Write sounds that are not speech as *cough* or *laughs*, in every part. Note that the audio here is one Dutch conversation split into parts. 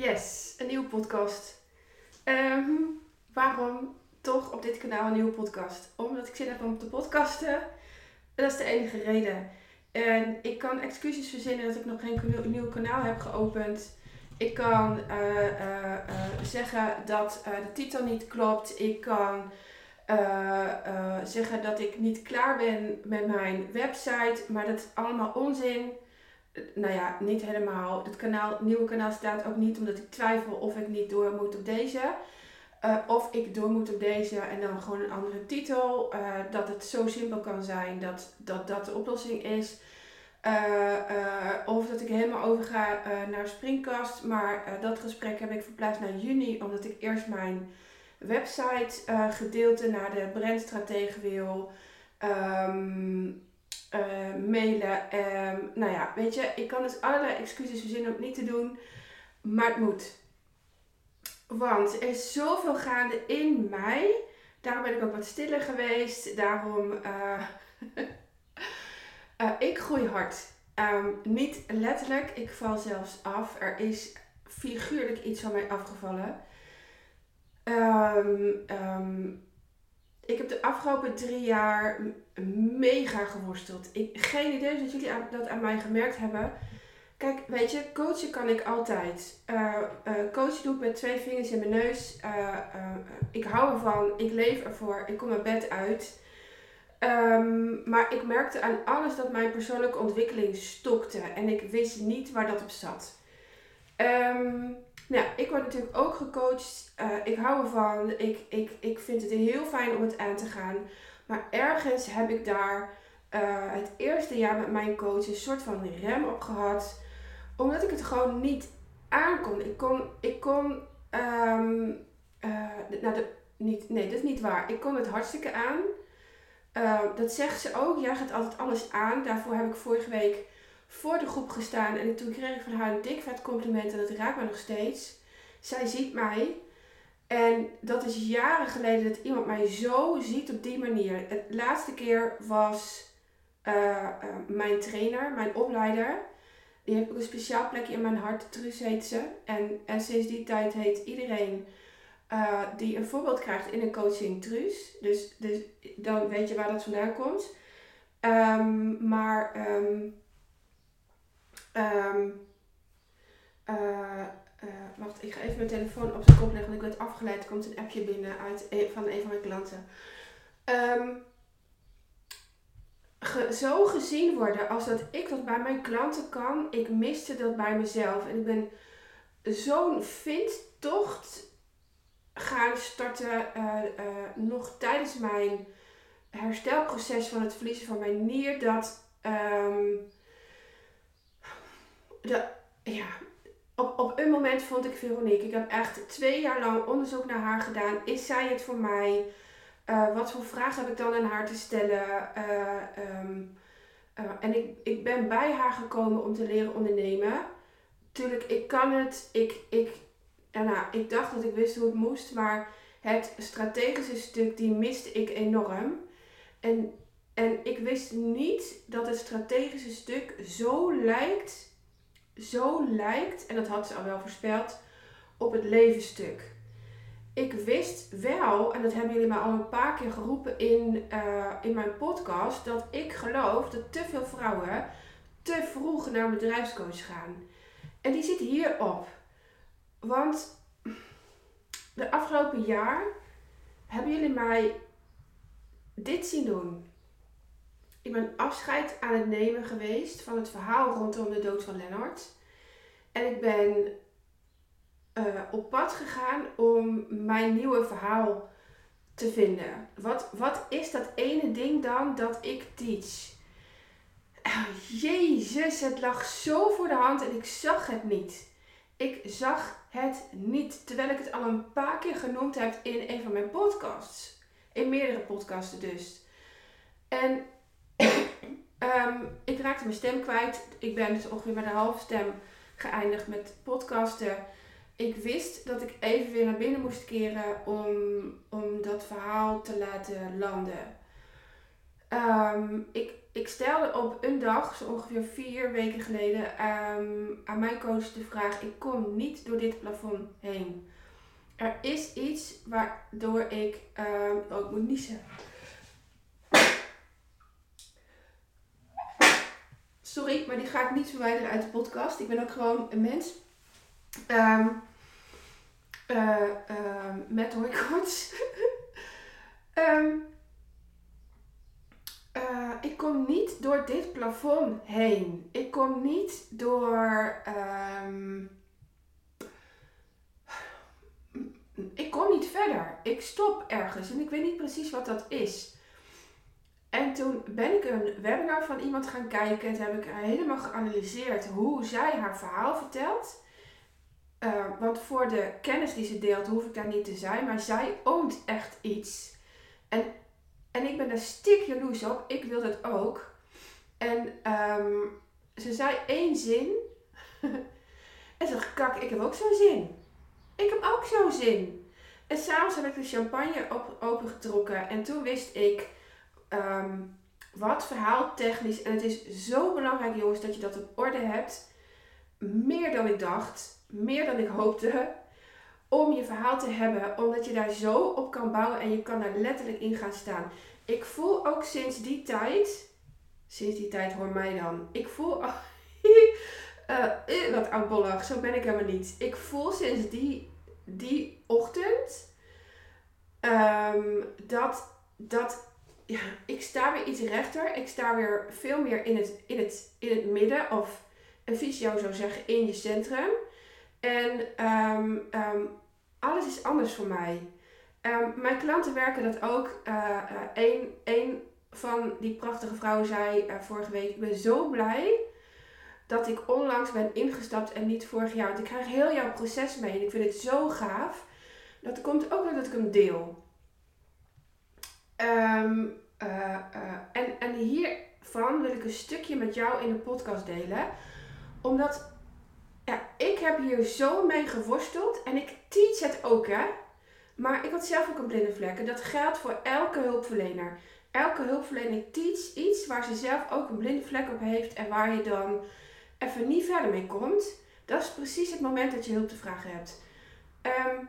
Yes, een nieuwe podcast. Ehm, waarom toch op dit kanaal een nieuwe podcast? Omdat ik zin heb om te podcasten. Dat is de enige reden. En ik kan excuses verzinnen dat ik nog geen nieuw kanaal heb geopend. Ik kan uh, uh, zeggen dat de titel niet klopt. Ik kan zeggen dat ik niet klaar ben met mijn website. Maar dat is allemaal onzin nou ja, niet helemaal. Het kanaal, nieuwe kanaal staat ook niet omdat ik twijfel of ik niet door moet op deze. Uh, of ik door moet op deze en dan gewoon een andere titel. Uh, dat het zo simpel kan zijn dat dat, dat de oplossing is. Uh, of dat ik helemaal overga naar Springkast. Maar dat gesprek heb ik verplaatst naar juni. Omdat ik eerst mijn website gedeelte naar de brandstratege wil. Um, uh, mailen. Um, nou ja, weet je, ik kan dus allerlei excuses verzinnen om het niet te doen. Maar het moet. Want er is zoveel gaande in mij. Daarom ben ik ook wat stiller geweest. Daarom, uh, uh, *laughs* ik groei hard. Um, niet letterlijk, ik val zelfs af. Er is figuurlijk iets van mij afgevallen. Um, ik heb de afgelopen drie jaar mega geworsteld. Ik, geen idee dat jullie dat aan mij gemerkt hebben. Kijk, weet je, coachen kan ik altijd. Uh, uh, coachen doe ik met twee vingers in mijn neus. Uh, ik hou ervan, ik leef ervoor, ik kom mijn bed uit. Um, maar ik merkte aan alles dat mijn persoonlijke ontwikkeling stokte. En ik wist niet waar dat op zat. Um, nou, ik word natuurlijk ook gecoacht. Ik hou ervan. Ik, ik, ik vind het heel fijn om het aan te gaan. Maar ergens heb ik daar uh, het eerste jaar met mijn coach een soort van rem op gehad. Omdat ik het gewoon niet aankon. Ik kon, ik kon, um, uh, nou, niet, nee, dat is niet waar. Ik kon het hartstikke aan. dat zegt ze ook. Jij gaat altijd alles aan. Daarvoor heb ik vorige week voor de groep gestaan. En toen kreeg ik van haar een dik vet compliment. En dat raakt me nog steeds. Zij ziet mij. En dat is jaren geleden dat iemand mij zo ziet op die manier. Het laatste keer was uh, uh, mijn trainer, mijn opleider. Die heeft ook een speciaal plekje in mijn hart. Truus heet ze. En, en sinds die tijd heet iedereen uh, die een voorbeeld krijgt in een coaching Truus. Dus, dus dan weet je waar dat vandaan komt. Um, maar Um, uh, wacht, ik ga even mijn telefoon op zijn kop leggen. Want ik werd afgeleid. Er komt een appje binnen uit van een van mijn klanten. Ge, zo gezien worden als dat ik dat bij mijn klanten kan. Ik miste dat bij mezelf. En ik ben zo'n vindtocht gaan starten. Uh, nog tijdens mijn herstelproces van het verliezen van mijn nier. Dat... Um, de, ja, op, op een moment vond ik Veronique. Ik heb echt twee jaar lang onderzoek naar haar gedaan. Is zij het voor mij? Uh, wat voor vragen heb ik dan aan haar te stellen? Uh, um, uh, en ik, ik ben bij haar gekomen om te leren ondernemen. Tuurlijk, ik kan het. Ik, ik, nou, ik dacht dat ik wist hoe het moest. Maar het strategische stuk, die miste ik enorm. En, en ik wist niet dat het strategische stuk zo lijkt zo lijkt, en dat had ze al wel voorspeld, op het levensstuk. Ik wist wel, en dat hebben jullie mij al een paar keer geroepen in, uh, in mijn podcast, dat ik geloof dat te veel vrouwen te vroeg naar een bedrijfscoach gaan. En die zit hierop. Want de afgelopen jaar hebben jullie mij dit zien doen. Ik ben afscheid aan het nemen geweest van het verhaal rondom de dood van Lennart. En ik ben uh, op pad gegaan om mijn nieuwe verhaal te vinden. Wat, wat is dat ene ding dan dat ik teach? Uh, Jezus, het lag zo voor de hand en ik zag het niet. Ik zag het niet, terwijl ik het al een paar keer genoemd heb in een van mijn podcasts. In meerdere podcasten dus. En um, ik raakte mijn stem kwijt. Ik ben dus ongeveer met een halve stem geëindigd met podcasten. Ik wist dat ik even weer naar binnen moest keren om, om dat verhaal te laten landen. Um, ik, ik stelde op een dag, zo ongeveer vier weken geleden, ehm, aan mijn coach de vraag: ik kom niet door dit plafond heen. Er is iets waardoor ik. Um, ik moet niezen. Sorry, maar die ga ik niet verwijderen uit de podcast. Ik ben ook gewoon een mens. Um, uh, uh, met hooikoorts. um, *laughs* ik kom niet door dit plafond heen. Ik kom niet door. Ik kom niet verder. Ik stop ergens en ik weet niet precies wat dat is. En toen ben ik een webinar van iemand gaan kijken. En toen heb ik helemaal geanalyseerd hoe zij haar verhaal vertelt. Uh, want voor de kennis die ze deelt, hoef ik daar niet te zijn. Maar zij oont echt iets. En, en ik ben daar stik jaloers op. Ik wil dat ook. En um, ze zei één zin. *laughs* en ze dacht, kak, ik heb ook zo'n zin. Ik heb ook zo'n zin. En s'avonds heb ik de champagne op, opengetrokken. En toen wist ik um, wat verhaaltechnisch. En het is zo belangrijk, jongens, dat je dat op orde hebt. Meer dan ik dacht. Meer dan ik hoopte. Om je verhaal te hebben. Omdat je daar zo op kan bouwen. En je kan daar letterlijk in gaan staan. Ik voel ook sinds die tijd. Sinds die tijd hoor mij dan. Ik voel. uh, *laughs* uh, wat oudbollig. Zo ben ik helemaal niet. Ik voel sinds die, die ochtend. Um, dat, dat ja, *laughs* ik sta weer iets rechter. Ik sta weer veel meer in het, in het, in het midden. Of een fysio zou zeggen in je centrum. En um, um, alles is anders voor mij. Um, mijn klanten werken dat ook. Eén uh, uh, van die prachtige vrouwen zei uh, vorige week: Ik ben zo blij dat ik onlangs ben ingestapt en niet vorig jaar. Want ik krijg heel jouw proces mee en ik vind het zo gaaf. Dat komt ook doordat ik hem deel. Um, uh, uh, en, en hiervan wil ik een stukje met jou in de podcast delen. Omdat ja, ik heb hier zo mee geworsteld. En ik teach het ook, hè. Maar ik had zelf ook een blinde vlek. En dat geldt voor elke hulpverlener. Elke hulpverlener teach iets waar ze zelf ook een blinde vlek op heeft. En waar je dan even niet verder mee komt. Dat is precies het moment dat je hulp te vragen hebt. Um,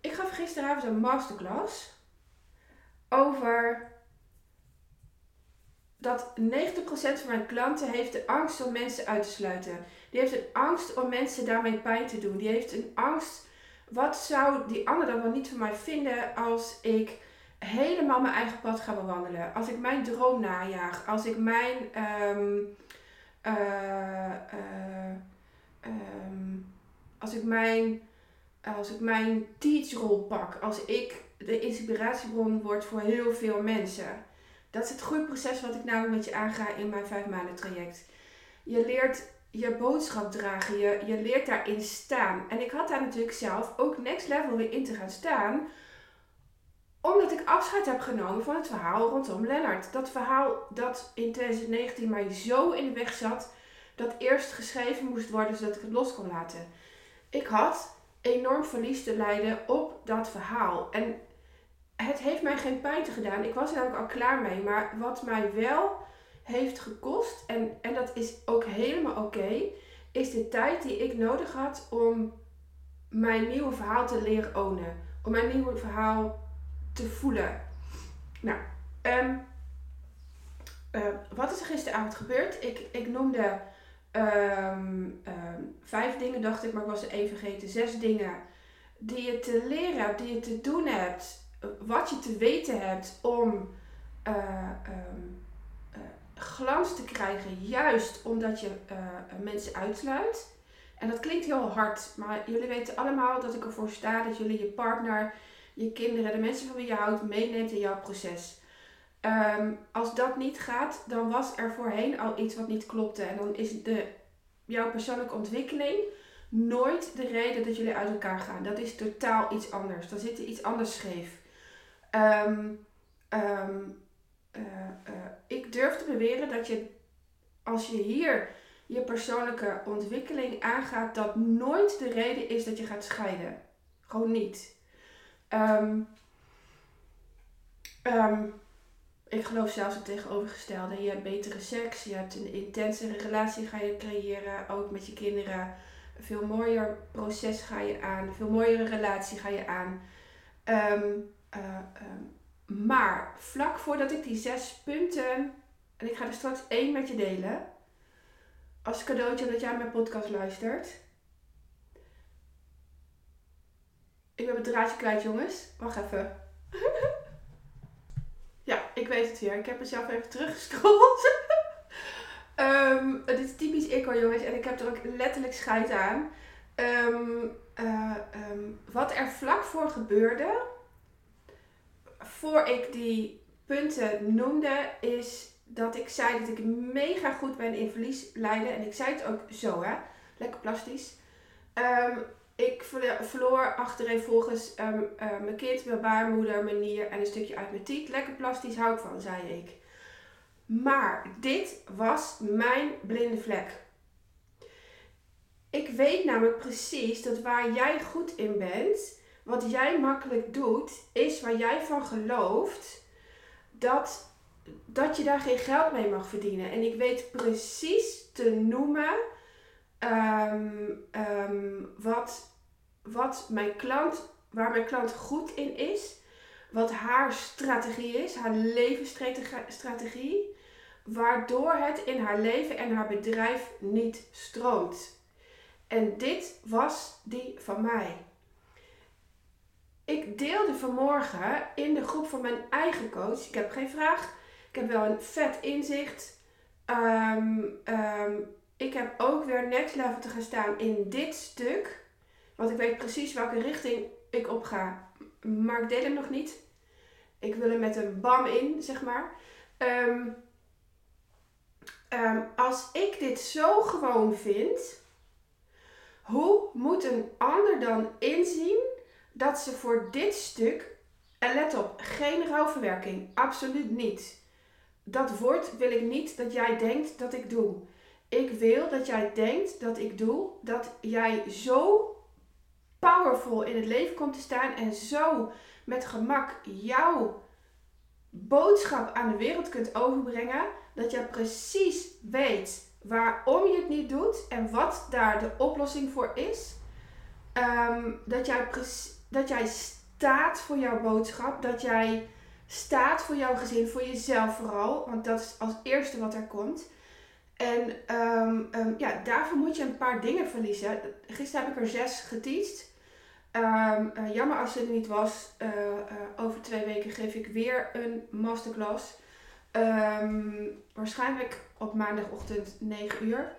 ik gaf gisteravond een masterclass over dat 90% van mijn klanten heeft de angst om mensen uit te sluiten. Die heeft een angst om mensen daarmee pijn te doen. Die heeft een angst, wat zou die ander dan wel niet van mij vinden als ik helemaal mijn eigen pad ga bewandelen. Als ik mijn droom najaag. Als ik mijn... Um, uh, uh, um, als ik mijn... Als ik mijn teachrol pak. Als ik de inspiratiebron word voor heel veel mensen. Dat is het groeiproces wat ik namelijk met je aanga in mijn vijf maanden traject. Je leert je boodschap dragen, je, je leert daarin staan. En ik had daar natuurlijk zelf ook next level weer in te gaan staan. Omdat ik afscheid heb genomen van het verhaal rondom Lennart. Dat verhaal dat in 2019 mij zo in de weg zat. Dat eerst geschreven moest worden zodat ik het los kon laten. Ik had enorm verlies te lijden op dat verhaal. En het heeft mij geen pijn te gedaan. Ik was er namelijk al klaar mee. Maar wat mij wel heeft gekost, en, en dat is ook helemaal oké, is de tijd die ik nodig had om mijn nieuwe verhaal te leren ownen. Om mijn nieuwe verhaal te voelen. Nou, um, uh, wat is er gisteravond gebeurd? Ik, ik noemde um, um, vijf dingen, dacht ik, maar ik was er even vergeten. Zes dingen die je te leren hebt, die je te doen hebt wat je te weten hebt om uh, um, uh, glans te krijgen, juist omdat je mensen uitsluit. En dat klinkt heel hard, maar jullie weten allemaal dat ik ervoor sta dat jullie je partner, je kinderen, de mensen van wie je houdt, meeneemt in jouw proces. Um, als dat niet gaat, dan was er voorheen al iets wat niet klopte. En dan is de, jouw persoonlijke ontwikkeling nooit de reden dat jullie uit elkaar gaan. Dat is totaal iets anders. Dan zit er iets anders scheef. Um, um, uh, uh, ik durf te beweren dat je, als je hier je persoonlijke ontwikkeling aangaat, dat nooit de reden is dat je gaat scheiden. Gewoon niet. Um, Ik geloof zelfs het tegenovergestelde. Je hebt betere seks, je hebt een intensere relatie ga je creëren, ook met je kinderen. Een veel mooier proces ga je aan, een veel mooiere relatie ga je aan. Ehm, eh, ehm, maar vlak voordat ik die zes punten, en ik ga er straks één met je delen, als cadeautje dat jij mijn podcast luistert. Ik ben het draadje kwijt, jongens. Wacht even. *laughs* ik weet het weer. Ik heb mezelf even teruggescrolld. *laughs* um, het is typisch ik hoor, jongens. En ik heb er ook letterlijk scheid aan. Um, wat er vlak voor gebeurde, voor ik die punten noemde, is dat ik zei dat ik mega goed ben in verlies leiden. En ik zei het ook zo, hè. Lekker plastisch. Ik verloor achtereenvolgens um, uh, mijn kind, mijn baarmoeder, mijn nier en een stukje uit mijn tiet. Lekker plastisch hou ik van, zei ik. Maar dit was mijn blinde vlek. Ik weet namelijk precies dat waar jij goed in bent, wat jij makkelijk doet, is waar jij van gelooft dat dat je daar geen geld mee mag verdienen. En ik weet precies te noemen ehm, ehm, wat, wat mijn klant, waar mijn klant goed in is. Wat haar strategie is, haar levensstrategie. Waardoor het in haar leven en haar bedrijf niet stroomt. En dit was die van mij. Ik deelde vanmorgen in de groep van mijn eigen coach. Ik heb geen vraag ik heb wel een vet inzicht. Ehm, ik heb ook weer next level te gaan staan in dit stuk. Want ik weet precies welke richting ik op ga. Maar ik deel hem nog niet. Ik wil er met een bam in, zeg maar. Ehm, als ik dit zo gewoon vind, hoe moet een ander dan inzien dat ze voor dit stuk, en let op, geen rouwverwerking, absoluut niet dat woord wil ik niet dat jij denkt dat ik doe. Ik wil dat jij denkt dat ik doe dat jij zo powerful in het leven komt te staan en zo met gemak jouw boodschap aan de wereld kunt overbrengen. Dat jij precies weet waarom je het niet doet en wat daar de oplossing voor is. Ehm, dat, jij dat jij staat voor jouw boodschap. Dat jij staat voor jouw gezin, voor jezelf vooral. Want dat is als eerste wat er komt. En ehm, ehm, ja, daarvoor moet je een paar dingen verliezen. Gisteren heb ik er zes geteased. Um, jammer als het niet was. Uh, over twee weken geef ik weer een masterclass. waarschijnlijk op maandagochtend 9 uur.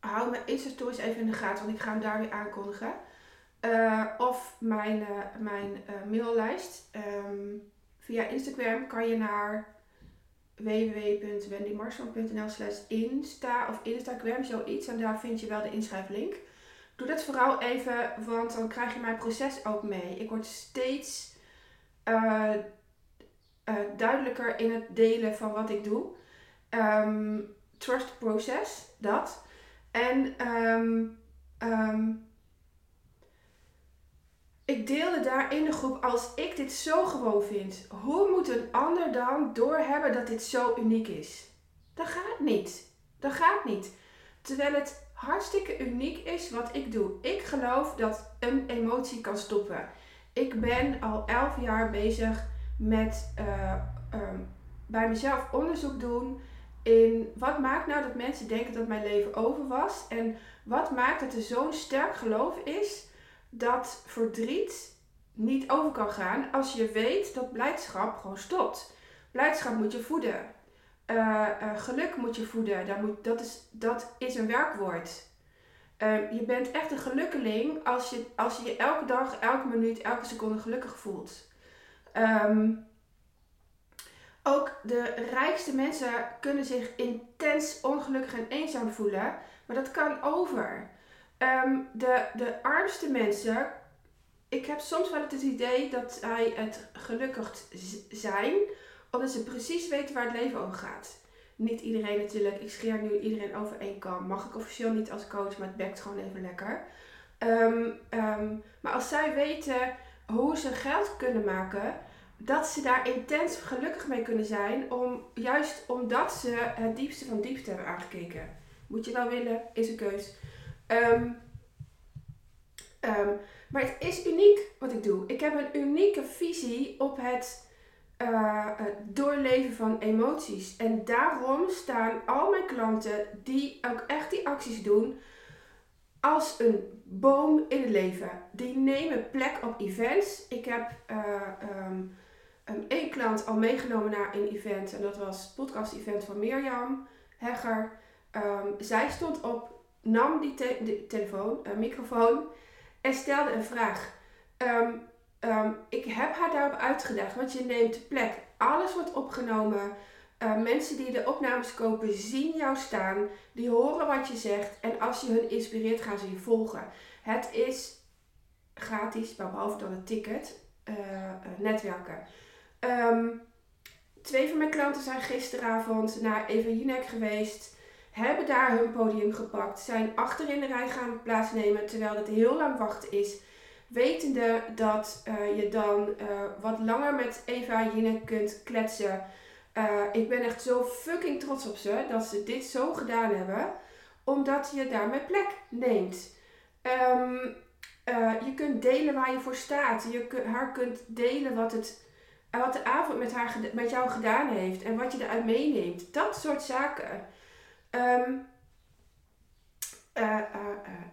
hou mijn Insta-stories even in de gaten, want ik ga hem daar weer aankondigen. Of mijn, mijn maillijst. Via Instagram kan je naar www.wendymarsman.nl slash insta of Instagram, zoiets. En daar vind je wel de inschrijflink. Doe dat vooral even, want dan krijg je mijn proces ook mee. Ik word steeds duidelijker in het delen van wat ik doe. Um, trust process, dat. En um, um, ik deelde daar in de groep, als ik dit zo gewoon vind, hoe moet een ander dan doorhebben dat dit zo uniek is? Dat gaat niet. Dat gaat niet. Terwijl het hartstikke uniek is wat ik doe. Ik geloof dat een emotie kan stoppen. Ik ben al elf jaar bezig met uh, um, bij mezelf onderzoek doen in wat maakt nou dat mensen denken dat mijn leven over was en wat maakt dat er zo'n sterk geloof is dat verdriet niet over kan gaan als je weet dat blijdschap gewoon stopt. Blijdschap moet je voeden. Uh, geluk moet je voeden. Dat, moet, dat, is, dat is een werkwoord. Uh, je bent echt een gelukkeling als je, als je elke dag, elke minuut, elke seconde gelukkig voelt. Um, ook de rijkste mensen kunnen zich intens ongelukkig en eenzaam voelen. Maar dat kan over. Um, de, de armste mensen, ik heb soms wel het idee dat zij het gelukkig zijn, omdat ze precies weten waar het leven over gaat. Niet iedereen natuurlijk, ik scheer nu iedereen over één kam. Mag ik officieel niet als coach, maar het bekt gewoon even lekker. Um, um, maar als zij weten hoe ze geld kunnen maken, dat ze daar intens gelukkig mee kunnen zijn, om, juist omdat ze het diepste van diepste hebben aangekeken. Moet je wel willen, is een keus. Ehm, ehm, maar het is uniek wat ik doe. Ik heb een unieke visie op het uh, doorleven van emoties. En daarom staan al mijn klanten die ook echt die acties doen als een boom in het leven. Die nemen plek op events. Ik heb uh, één klant al meegenomen naar een event en dat was het podcast-event van Mirjam Hegger. Ehm, zij stond op, nam die, telefoon, uh, microfoon en stelde een vraag. Um, ik heb haar daarop uitgedaagd, want je neemt plek. Alles wordt opgenomen. Uh, mensen die de opnames kopen zien jou staan. Die horen wat je zegt. En als je hun inspireert, gaan ze je volgen. Het is gratis, behalve dan het ticket, uh, netwerken. Um, twee van mijn klanten zijn gisteravond naar Eva geweest. Hebben daar hun podium gepakt. Zijn achter in de rij gaan plaatsnemen terwijl het heel lang wachten is Wetende dat uh, je dan uh, wat langer met Eva Jinek kunt kletsen. Uh, ik ben echt zo fucking trots op ze dat ze dit zo gedaan hebben. Omdat je daarmee plek neemt. Um, je kunt delen waar je voor staat. Je kunt, haar kunt delen wat, het, wat de avond met, haar, met jou gedaan heeft. En wat je eruit meeneemt. Dat soort zaken. Um,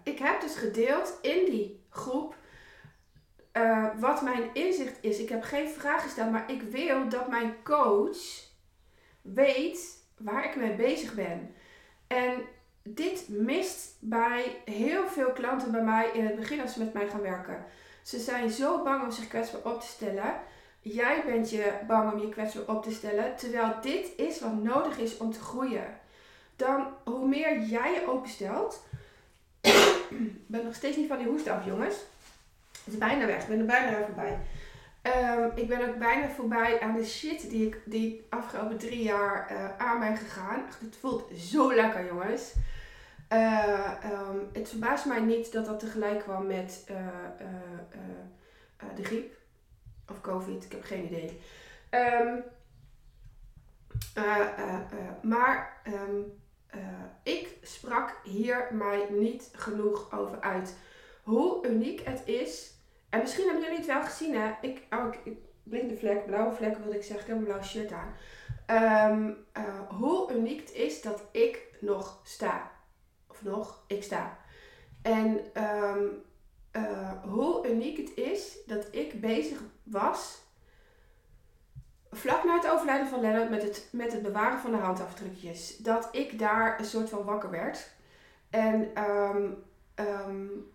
ik heb dus gedeeld in die groep wat mijn inzicht is. Ik heb geen vraag gesteld, maar ik wil dat mijn coach weet waar ik mee bezig ben. En dit mist bij heel veel klanten bij mij in het begin als ze met mij gaan werken. Ze zijn zo bang om zich kwetsbaar op te stellen. Jij bent je bang om je kwetsbaar op te stellen, terwijl dit is wat nodig is om te groeien. Dan hoe meer jij je openstelt. ik ben nog steeds niet van die hoest af, jongens. Het is bijna weg. Ik ben er bijna voorbij. Um, ik ben ook bijna voorbij aan de shit die ik die afgelopen drie jaar uh, aan ben gegaan. het voelt zo lekker, jongens. Uh, um, het verbaast mij niet dat dat tegelijk kwam met uh, de griep. Of COVID, ik heb geen idee. Um, maar ik sprak hier mij niet genoeg over uit. Hoe uniek het is en misschien hebben jullie het wel gezien, hè? Ik, oh, ik, blinde vlek, blauwe vlek wilde ik zeggen. Ik heb een blauw shirt aan. Ehm, eh, hoe uniek het is dat ik nog sta. Of nog, ik sta. En ehm, eh, hoe uniek het is dat ik bezig was vlak na het overlijden van Lennart met het, met het bewaren van de handafdrukjes, dat ik daar een soort van wakker werd. En um, um,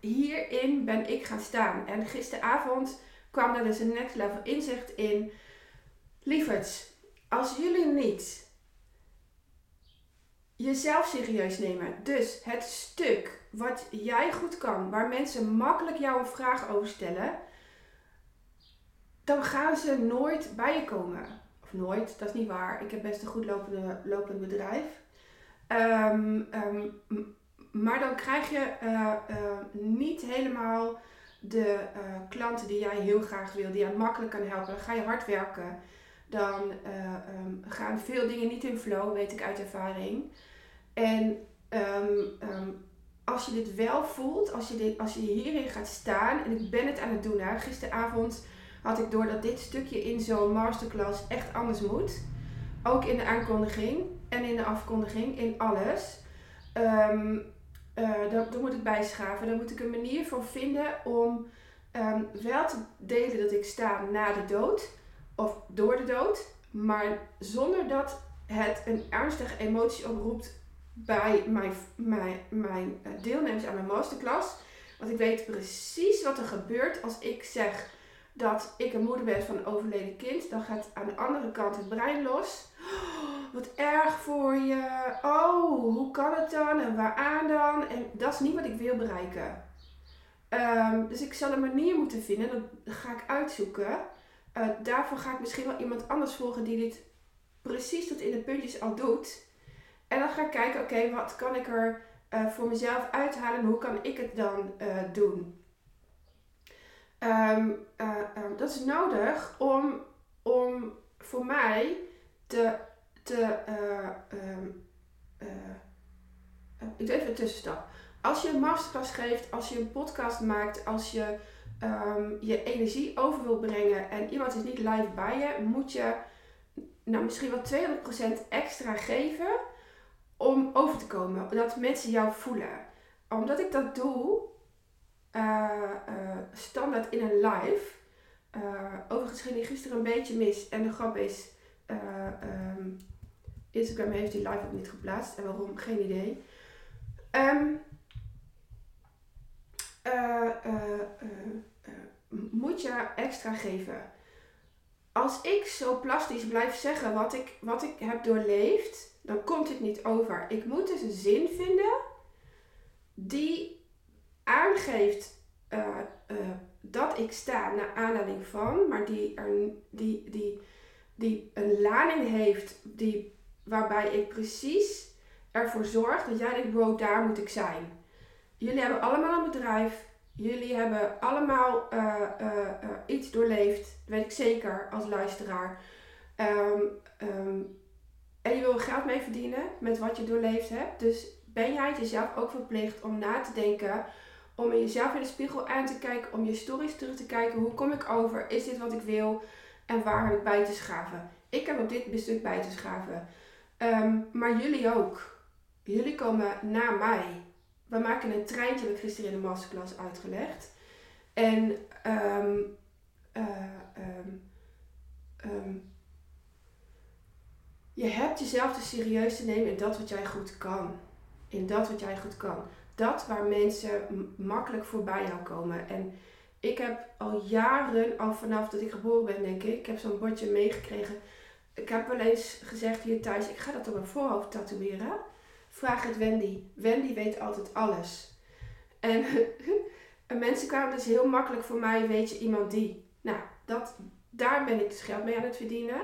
hierin ben ik gaan staan. En gisteravond kwam er dus een next level inzicht in. Lieverds, als jullie niet jezelf serieus nemen, dus het stuk wat jij goed kan, waar mensen makkelijk jou een vraag over stellen, dan gaan ze nooit bij je komen. Of nooit, dat is niet waar. Ik heb best een goed lopende, lopend bedrijf. Um, maar dan krijg je uh, uh, niet helemaal de uh, klanten die jij heel graag wil, die je makkelijk kan helpen. Dan ga je hard werken. Dan um, gaan veel dingen niet in flow, weet ik uit ervaring. En als je dit wel voelt, als je, dit, als je hierin gaat staan, en ik ben het aan het doen. Hè. Gisteravond had ik door dat dit stukje in zo'n masterclass echt anders moet. Ook in de aankondiging en in de afkondiging, in alles. Um, uh, daar, moet ik bijschaven. Daar moet ik een manier voor vinden om ehm, wel te delen dat ik sta na de dood of door de dood, maar zonder dat het een ernstige emotie oproept bij mijn, mijn, mijn eh, deelnemers aan mijn masterclass. Want ik weet precies wat er gebeurt als ik zeg dat ik een moeder ben van een overleden kind. Dan gaat aan de andere kant het brein los. *gasps* wat erg voor je. Oh, hoe kan het dan? En waaraan dan? En dat is niet wat ik wil bereiken. Um, dus ik zal een manier moeten vinden. Dat ga ik uitzoeken. Uh, daarvoor ga ik misschien wel iemand anders volgen die dit precies tot in de puntjes al doet. En dan ga ik kijken, oké, wat kan ik er uh, voor mezelf uithalen? Hoe kan ik het dan uh, doen? Ehm, eh, ehm, dat is nodig om, om voor mij te. te eh, ik doe even een tussenstap. Als je een masterclass geeft, als je een podcast maakt, als je je energie over wil brengen en iemand is niet live bij je, moet je nou, misschien wel 200% extra geven om over te komen. Dat mensen jou voelen. Omdat ik dat doe, uh, uh, standaard in een live. Uh, overigens ging die gisteren een beetje mis. En de grap is, um, Instagram heeft die live ook niet geplaatst. En waarom? Geen idee. Um, moet je extra geven. Als ik zo plastisch blijf zeggen wat ik, wat ik heb doorleefd, dan komt het niet over. Ik moet dus een zin vinden die aangeeft uh, uh, dat ik sta naar aanleiding van, maar die, er, die, die, die een lading heeft die, waarbij ik precies ervoor zorg dat jij denkt, wow, daar moet ik zijn. Jullie hebben allemaal een bedrijf. Jullie hebben allemaal uh, iets doorleefd. Weet ik zeker als luisteraar. Um, um, en je wil geld mee verdienen met wat je doorleefd hebt. Dus ben jij het jezelf ook verplicht om na te denken, om jezelf in de spiegel aan te kijken, om je stories terug te kijken. Hoe kom ik over? Is dit wat ik wil? En waar heb ik bij te schaven? Ik heb op dit stuk bij te schaven. Um, maar jullie ook. Jullie komen na mij. We maken een treintje, heb ik gisteren in de masterclass uitgelegd. En um, um, je hebt jezelf te serieus te nemen in dat wat jij goed kan. In dat wat jij goed kan. Dat waar mensen makkelijk voorbij jou komen. En ik heb al jaren, al vanaf dat ik geboren ben, denk ik, ik heb zo'n bordje meegekregen. Ik heb wel eens gezegd hier thuis, ik ga dat op mijn voorhoofd tatoeëren. Vraag het Wendy. Wendy weet altijd alles. En, *laughs* en mensen kwamen dus heel makkelijk voor mij, weet je, iemand die. Nou, dat, daar ben ik dus geld mee aan het verdienen.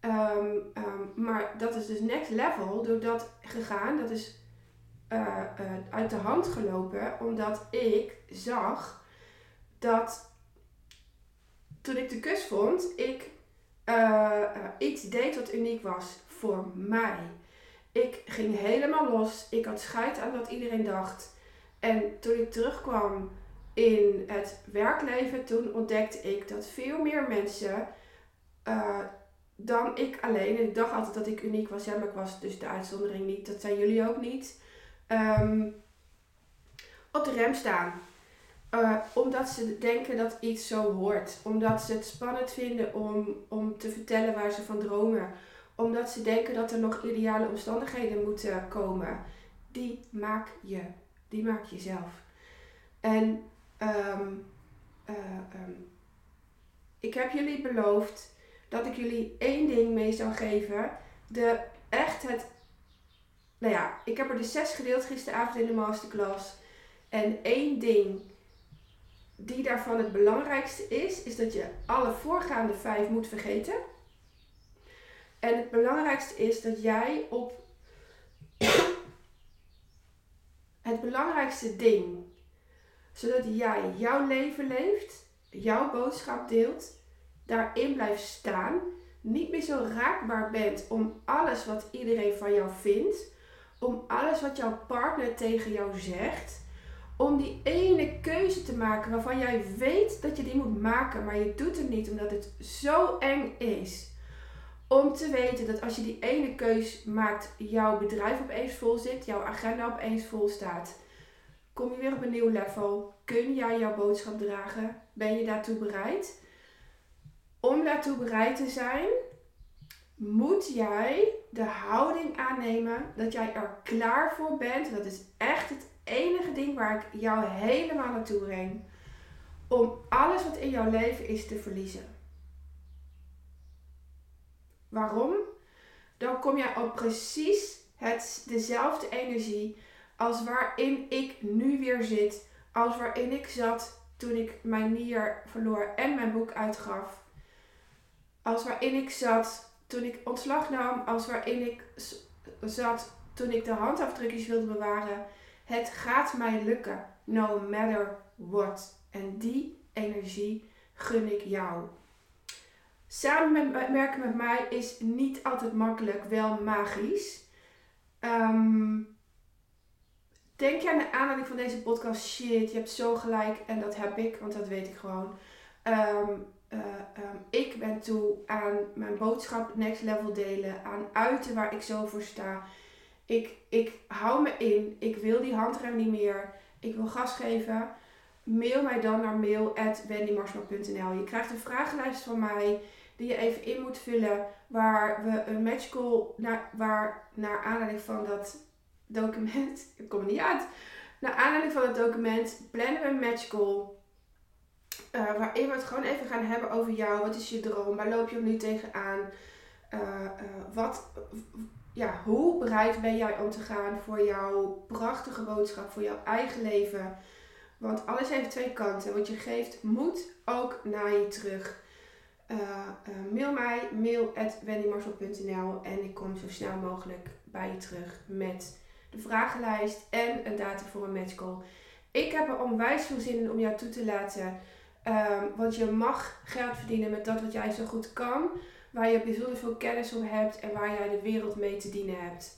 Um, um, maar dat is dus next level door dat gegaan. Dat is uh, uh, uit de hand gelopen omdat ik zag dat toen ik de kus vond, ik uh, iets deed wat uniek was voor mij. Ik ging helemaal los. Ik had scheid aan wat iedereen dacht. En toen ik terugkwam in het werkleven, toen ontdekte ik dat veel meer mensen dan ik alleen. En ik dacht altijd dat ik uniek was. Ja, maar ik was dus de uitzondering niet. Dat zijn jullie ook niet. Um, op de rem staan. Uh, omdat ze denken dat iets zo hoort. Omdat ze het spannend vinden om, om te vertellen waar ze van dromen. Omdat ze denken dat er nog ideale omstandigheden moeten komen. Die maak je. Die maak je zelf. En um, uh, um, ik heb jullie beloofd dat ik jullie één ding mee zou geven. De echt het. Nou ja, ik heb er de zes gedeeld gisteravond in de masterclass. En één ding die daarvan het belangrijkste is, is dat je alle voorgaande vijf moet vergeten. En het belangrijkste is dat jij op *coughs* het belangrijkste ding, zodat jij jouw leven leeft, jouw boodschap deelt daarin blijft staan, niet meer zo raakbaar bent om alles wat iedereen van jou vindt, om alles wat jouw partner tegen jou zegt, om die ene keuze te maken waarvan jij weet dat je die moet maken, maar je doet het niet omdat het zo eng is. Om te weten dat als je die ene keus maakt, jouw bedrijf opeens vol zit, jouw agenda opeens vol staat. Kom je weer op een nieuw level? Kun jij jouw boodschap dragen? Ben je daartoe bereid? om daartoe bereid te zijn, moet jij de houding aannemen dat jij er klaar voor bent. Dat is echt het enige ding waar ik jou helemaal naartoe breng. Om alles wat in jouw leven is te verliezen. Waarom? Dan kom jij op precies het, dezelfde energie als waarin ik nu weer zit. Als waarin ik zat toen ik mijn nier verloor en mijn boek uitgaf als waarin ik zat toen ik ontslag nam, als waarin ik zat toen ik de handafdrukjes wilde bewaren. Het gaat mij lukken, no matter what. En die energie gun ik jou. Samen met, werken met mij is niet altijd makkelijk, wel magisch. Ehm, denk je aan de aanleiding van deze podcast, shit, je hebt zo gelijk en dat heb ik, want dat weet ik gewoon. Ehm, eh, ehm, ik ben toe aan mijn boodschap next level delen, aan uiten waar ik zo voor sta. Ik, ik hou me in, ik wil die handrem niet meer, ik wil gas geven. Mail mij dan naar mail.wendymarsma.nl. Je krijgt een vragenlijst van mij die je even in moet vullen. Waar we een matchcall, naar, waar naar aanleiding van dat document, *laughs* ik kom er niet uit. Naar aanleiding van het document plannen we een matchcall. Uh, waarin we het gewoon even gaan hebben over jou. Wat is je droom? Waar loop je nu tegenaan? Uh, wat, ja, hoe bereid ben jij om te gaan voor jouw prachtige boodschap, voor jouw eigen leven? Want alles heeft twee kanten. Wat je geeft moet ook naar je terug. Mail mij, mail en ik kom zo snel mogelijk bij je terug met de vragenlijst en een datum voor een matchcall. Ik heb er onwijs veel zin in om jou toe te laten. Um, want je mag geld verdienen met dat wat jij zo goed kan. Waar je bijzonder veel kennis op hebt en waar jij de wereld mee te dienen hebt.